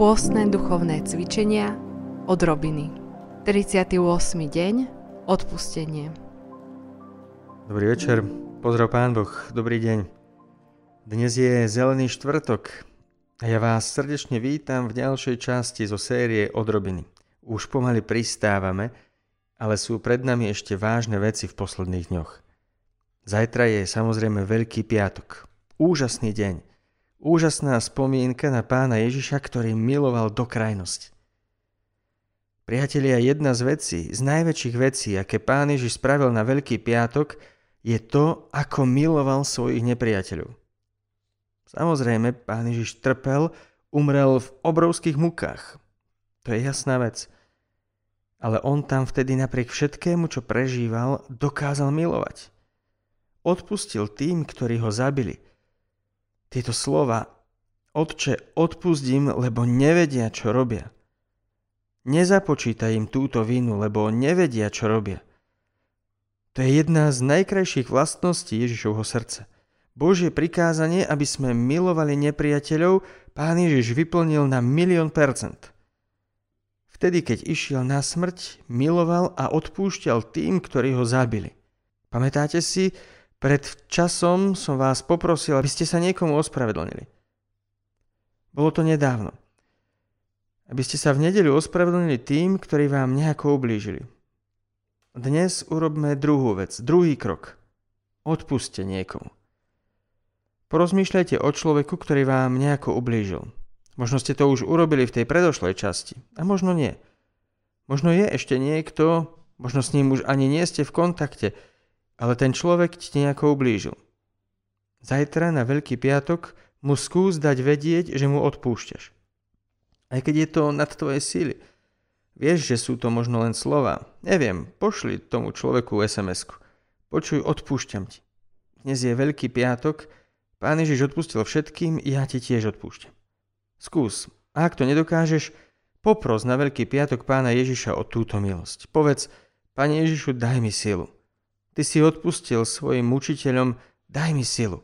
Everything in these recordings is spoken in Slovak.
Pôstne duchovné cvičenia odrobiny. 38. deň Odpustenie. Dobrý večer, pozdrav Pán Boh, dobrý deň. Dnes je Zelený štvrtok a ja vás srdečne vítam v ďalšej časti zo série Odrobiny. Už pomaly pristávame, ale sú pred nami ešte vážne veci v posledných dňoch. Zajtra je samozrejme Veľký piatok. Úžasný deň. Úžasná spomienka na pána Ježiša, ktorý miloval do krajnosti. Priatelia, jedna z vecí, z najväčších vecí, aké pán Ježiš spravil na Veľký piatok, je to, ako miloval svojich nepriateľov. Samozrejme, pán Ježiš trpel, umrel v obrovských mukách. To je jasná vec. Ale on tam vtedy napriek všetkému, čo prežíval, dokázal milovať. Odpustil tým, ktorí ho zabili. Tieto slova, Otče, odpustím, lebo nevedia, čo robia – Nezapočítaj im túto vinu, lebo nevedia, čo robia. To je jedna z najkrajších vlastností Ježišovho srdca. Božie prikázanie, aby sme milovali nepriateľov, pán Ježiš vyplnil na milión percent. Vtedy, keď išiel na smrť, miloval a odpúšťal tým, ktorí ho zabili. Pamätáte si, pred časom som vás poprosil, aby ste sa niekomu ospravedlnili. Bolo to nedávno aby ste sa v nedeľu ospravedlnili tým, ktorí vám nejako ublížili. Dnes urobme druhú vec, druhý krok. Odpuste niekomu. Porozmýšľajte o človeku, ktorý vám nejako ublížil. Možno ste to už urobili v tej predošlej časti, a možno nie. Možno je ešte niekto, možno s ním už ani nie ste v kontakte, ale ten človek ti nejako ublížil. Zajtra na Veľký piatok mu skús dať vedieť, že mu odpúšťaš. Aj keď je to nad tvoje síly. Vieš, že sú to možno len slova. Neviem, pošli tomu človeku SMS-ku. Počuj, odpúšťam ti. Dnes je Veľký piatok, Pán Ježiš odpustil všetkým, ja ti tiež odpúšťam. Skús, a ak to nedokážeš, popros na Veľký piatok Pána Ježiša o túto milosť. Povedz, Pane Ježišu, daj mi silu. Ty si odpustil svojim učiteľom, daj mi silu.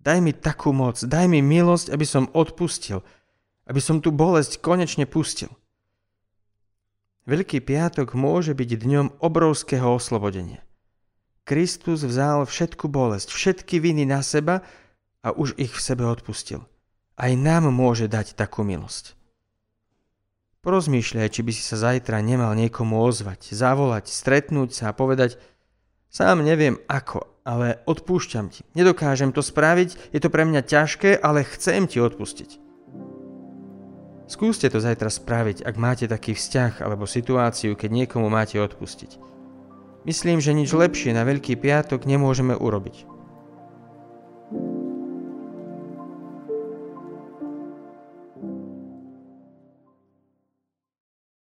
Daj mi takú moc, daj mi milosť, aby som odpustil – aby som tú bolesť konečne pustil. Veľký piatok môže byť dňom obrovského oslobodenia. Kristus vzal všetku bolesť, všetky viny na seba a už ich v sebe odpustil. Aj nám môže dať takú milosť. Porozmýšľaj, či by si sa zajtra nemal niekomu ozvať, zavolať, stretnúť sa a povedať Sám neviem ako, ale odpúšťam ti. Nedokážem to spraviť, je to pre mňa ťažké, ale chcem ti odpustiť. Skúste to zajtra spraviť, ak máte taký vzťah alebo situáciu, keď niekomu máte odpustiť. Myslím, že nič lepšie na Veľký piatok nemôžeme urobiť.